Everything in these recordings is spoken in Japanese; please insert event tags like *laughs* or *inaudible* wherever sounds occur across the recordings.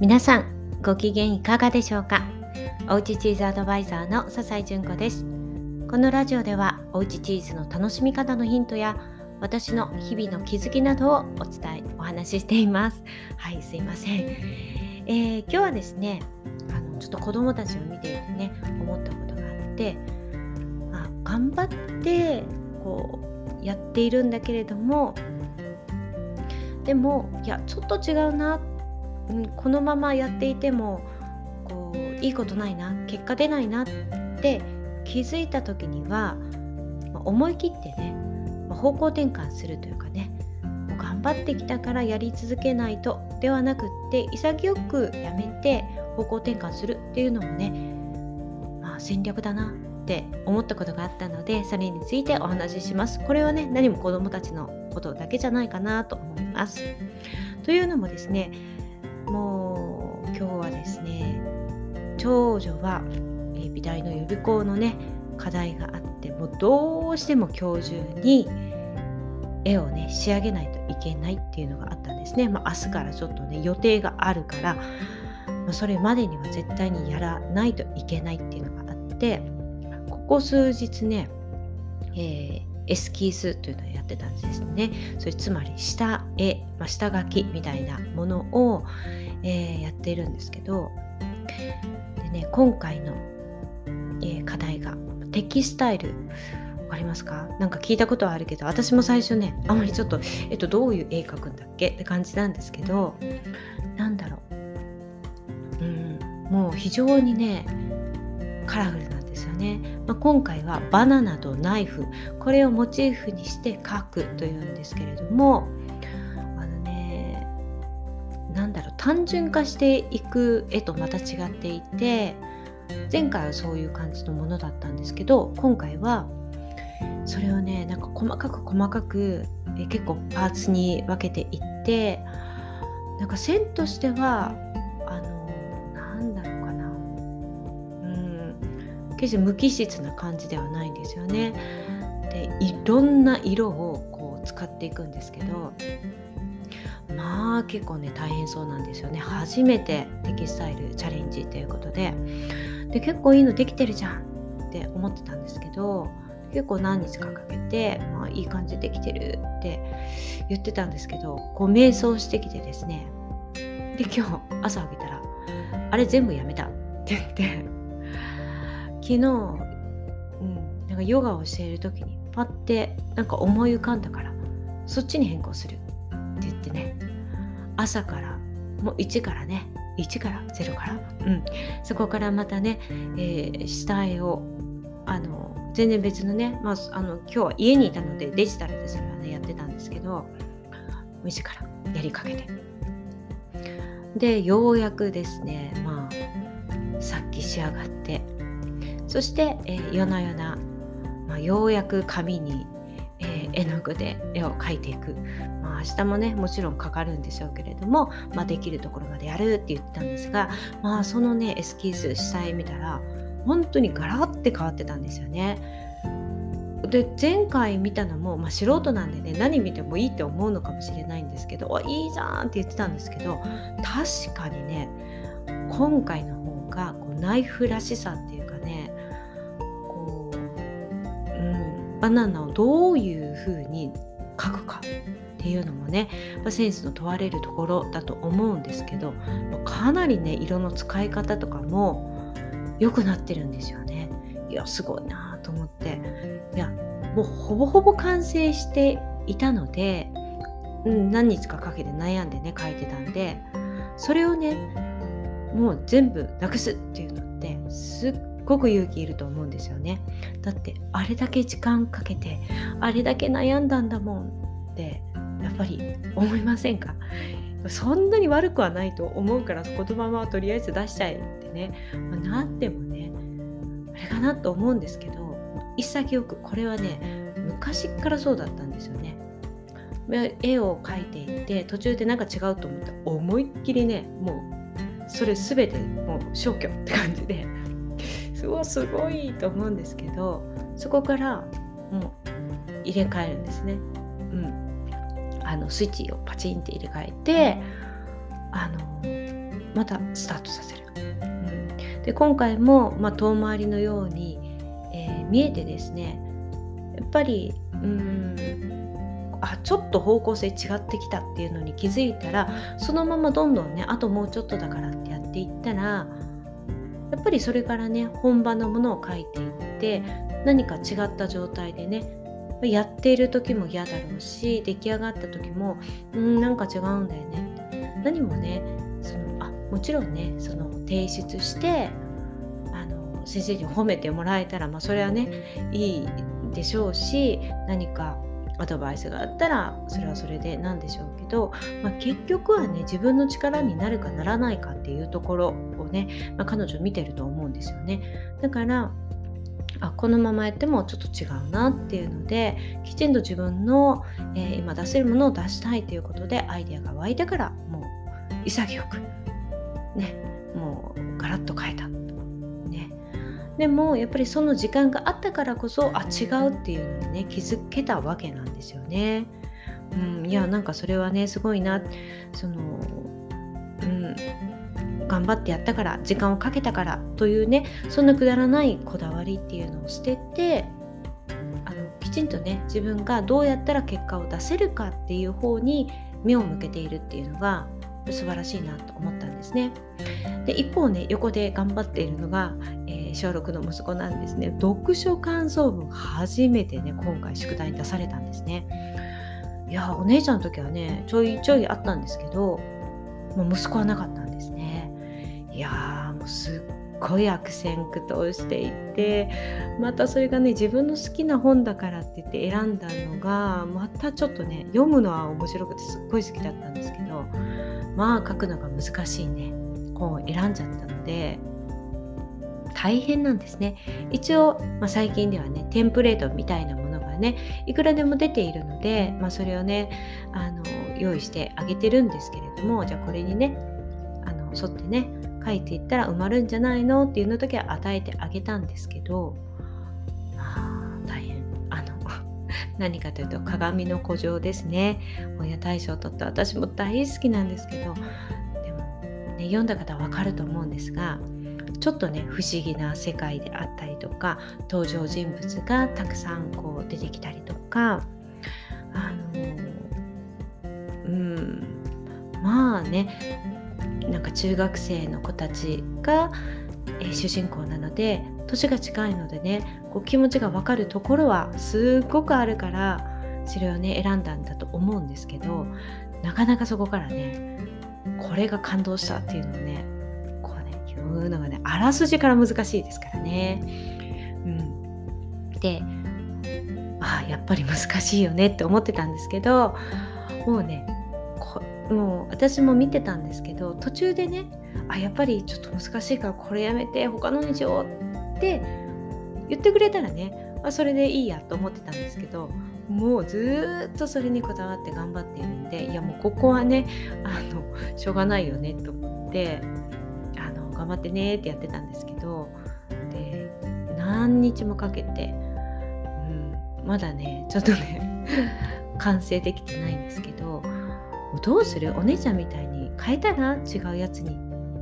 皆さんご機嫌いかがでしょうか？おうちチーズアドバイザーの笹井純子です。このラジオではおうちチーズの楽しみ方のヒントや私の日々の気づきなどをお伝えお話ししています。はいすいません、えー、今日はですねあのちょっと子供たちを見ていてね思ったことがあってあ頑張ってこうやっているんだけれどもでもいやちょっと違うな、うん、このままやっていてもこういいことないな結果出ないなって気づいた時には、思い切ってね、方向転換するというかねもう頑張ってきたからやり続けないとではなくって潔くやめて方向転換するっていうのもね、まあ、戦略だなって思ったことがあったのでそれについてお話しします。これはね何も子どもたちのことだけじゃないかなと思います。というのもですねもう今日はですね長女は、え美大の予備校のね課題があってもうどうしても今日中に絵をね仕上げないといけないっていうのがあったんですね、まあ、明日からちょっとね予定があるから、まあ、それまでには絶対にやらないといけないっていうのがあってここ数日ね、えー、エスキースというのをやってたんですね。それつまり下絵、まあ、下書きみたいなものを、えー、やっているんですけどで、ね、今回の、えー、課題がテキスタイルわかりますか？なんか聞いたことはあるけど私も最初ねあまりちょっと、えっと、どういう絵描くんだっけ？って感じなんですけどなんだろう、うん、もう非常にねカラフルなね、まあ、今回はバナナとナイフ。これをモチーフにして描くというんですけれどもあのねなんだろう単純化していく絵とまた違っていて前回はそういう感じのものだったんですけど今回はそれをねなんか細かく細かくえ結構パーツに分けていってなんか線としてはあのなんだろう決して無機質な感じではないんですよね。でいろんな色をこう使っていくんですけどまあ結構ね大変そうなんですよね。初めてテキスタイルチャレンジということで。で結構いいのできてるじゃん。って思ってたんですけど結構何日かかけて、まあ、いい感じでできてるって言ってたんですけどこう瞑想してきてですね。で今日朝起きたらあれ全部やめたって言って昨日、うん、なんかヨガをしている時にパッてなんか思い浮かんだからそっちに変更するって言ってね。朝からもう1からね1から0から、うん、そこからまたね、えー、下絵をあの全然別のね、まあ、あの今日は家にいたのでデジタルでそれはねやってたんですけど1からやりかけて。でようやくですねまあさっき仕上がってそして、えー、夜な夜な、まあ、ようやく紙に、えー、絵の具で絵を描いていく、まあ、明日もねもちろんかかるんでしょうけれども、まあ、できるところまでやるって言ってたんですが、まあ、そのねエスキース下絵見たら本当にガラッて変わってたんですよね。で前回見たのも、まあ、素人なんでね何見てもいいって思うのかもしれないんですけどいいじゃんって言ってたんですけど確かにね今回の方がこうナイフらしさっていうバナナをどういうふうに描くかっていうのもねセンスの問われるところだと思うんですけどかなりね色の使い方とかも良くなってるんですよね。いやすごいなと思っていやもうほぼほぼ完成していたので、うん、何日かかけて悩んでね書いてたんでそれをねもう全部なくすっていうのってすっごく勇気いると思うんですよね。だってあれだけ時間かけてあれだけ悩んだんだもんってやっぱり思いませんか？そんなに悪くはないと思うから言葉はとりあえず出しちゃえってね、まあ、なってもねあれかなと思うんですけど潔くこれはね昔からそうだったんですよね。絵を描いていて途中でなんか違うと思ったら思いっきりねもうそれ全てもう消去って感じですごいすごいと思うんですけどそこからもう入れ替えるんですね。うん、あのスイッチをパチンって入れ替えてあのまたスタートさせる。うん、で今回も、まあ、遠回りのように、えー、見えてですねやっぱりうんあちょっと方向性違ってきたっていうのに気づいたらそのままどんどんねあともうちょっとだからってやっていったらやっぱりそれからね本場のものを書いていって何か違った状態でねやっている時も嫌だろうし出来上がった時もうんなんか違うんだよね。何もねそのあもちろんねその提出してあの先生に褒めてもらえたら、まあ、それはねいいでしょうし何かアドバイスがあったらそれはそれでなんでしょうけど、まあ、結局はね自分の力になるかならないかっていうところね、まあ、彼女見てると思うんですよね。だからあこのままやってもちょっと違うなっていうのできちんと自分の、えー、今出せるものを出したいということでアイデアが湧いてからもう潔くねもうガラッと変えた。ね。でもやっぱりその時間があったからこそあ違うっていうのにね気づけたわけなんですよね。うん、いやなんかそれはねすごいな。そのうん頑張ってやったから時間をかけたからというねそんなくだらないこだわりっていうのを捨ててあのきちんとね自分がどうやったら結果を出せるかっていう方に目を向けているっていうのが素晴らしいなと思ったんですね。で一方ね横で頑張っているのが、えー、小6の息子なんですね。読書感想文初めてね今回宿題に出されたんですね。いやお姉ちゃんの時はねちょいちょいあったんですけどもう息子はなかったん。いやーもうすっごい悪戦苦闘していてまたそれがね自分の好きな本だからって言って選んだのがまたちょっとね読むのは面白くてすっごい好きだったんですけどまあ書くのが難しいね。本を選んじゃったので大変なんですね。一応、まあ、最近ではねテンプレートみたいなものがねいくらでも出ているので、まあ、それをねあの用意してあげてるんですけれどもじゃあこれにねあの沿ってね書いていったら埋まるんじゃないのっていうの時は与えてあげたんですけどあ大変。あの *laughs* 何かというと鏡の古城ですね。親大賞を取って私も大好きなんですけどでも、ね、読んだ方は分かると思うんですがちょっとね不思議な世界であったりとか登場人物がたくさんこう出てきたりとかあのうんまあねなんか中学生の子たちが、えー、主人公なので年が近いのでねこう気持ちが分かるところはすっごくあるからそれをね選んだんだと思うんですけどなかなかそこからねこれが感動したっていうのをねこうね言うのがねあらすじから難しいですからね。うん、でああやっぱり難しいよねって思ってたんですけどもうねもう私も見てたんですけど途中でねあやっぱりちょっと難しいからこれやめて他のにしようって言ってくれたらねあそれでいいやと思ってたんですけどもうずっとそれにこだわって頑張っているんでいやもうここはねあのしょうがないよねと思ってあの頑張ってねってやってたんですけどで何日もかけて、うん、まだねちょっとね *laughs* 完成できてないんですけどどうする？お姉ちゃんみたいに変えたら違うやつに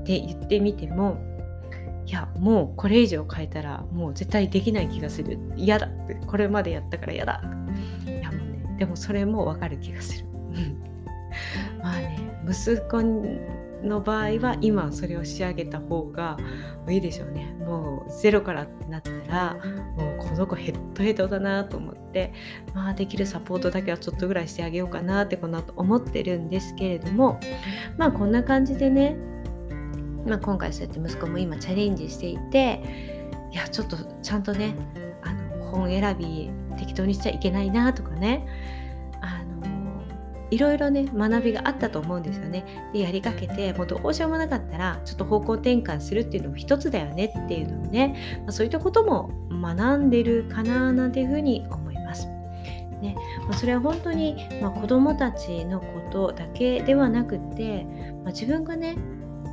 って言ってみてもいやもうこれ以上変えたらもう絶対できない気がする。嫌だって。これまでやったから嫌だ。いやもうねでもそれもわかる気がする。*laughs* まあね息子の場合は今それを仕上げた方がいいでしょうね。もうゼロからってなったらもうこの子ヘッドヘッドだなと思って。まあできるサポートだけはちょっとぐらいしてあげようかなってこの後思ってるんですけれどもまあこんな感じでね、まあ、今回そうやって息子も今チャレンジしていていやちょっとちゃんとねあの本選び適当にしちゃいけないなとかねいろいろね学びがあったと思うんですよね。でやりかけてもうどうしようもなかったらちょっと方向転換するっていうのも一つだよねっていうのをね、まあ、そういったことも学んでるかななんていうふうに思。ね。まあ、それは本当に、まあ、子どもたちのことだけではなくて、まあ、自分がね、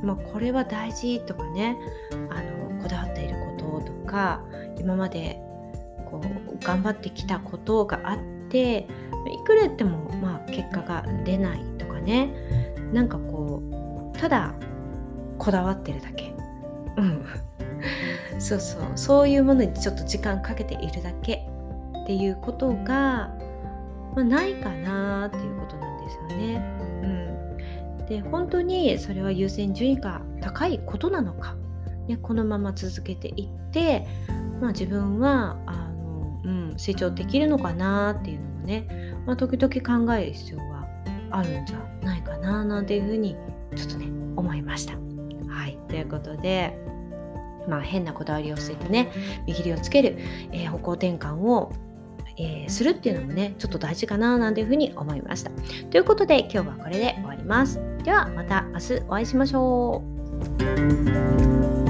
まあ、これは大事とかねあのこだわっていることとか今までこう頑張ってきたことがあっていくら言っても、まあ、結果が出ないとかね。なんかこうただこだわってるだけ。うん。*laughs* そうそう。そういうものにちょっと時間かけているだけ。っていうことが、まあ、ないかなっていうことなんですよね。うん、で本当にそれは優先順位が高いことなのか、ね、このまま続けていって、まあ、自分はあの、うん、成長できるのかなっていうのもね、まあ、時々考える必要はあるんじゃないかななんていうふうにちょっとね思いました。はいということでまあ、変なこだわりを捨ててね見切りをつける、えー、方向転換をえー、するっていうのもねちょっと大事かななんていうふうに思いました。ということで今日はこれで終わります。ではまた明日お会いしましょう。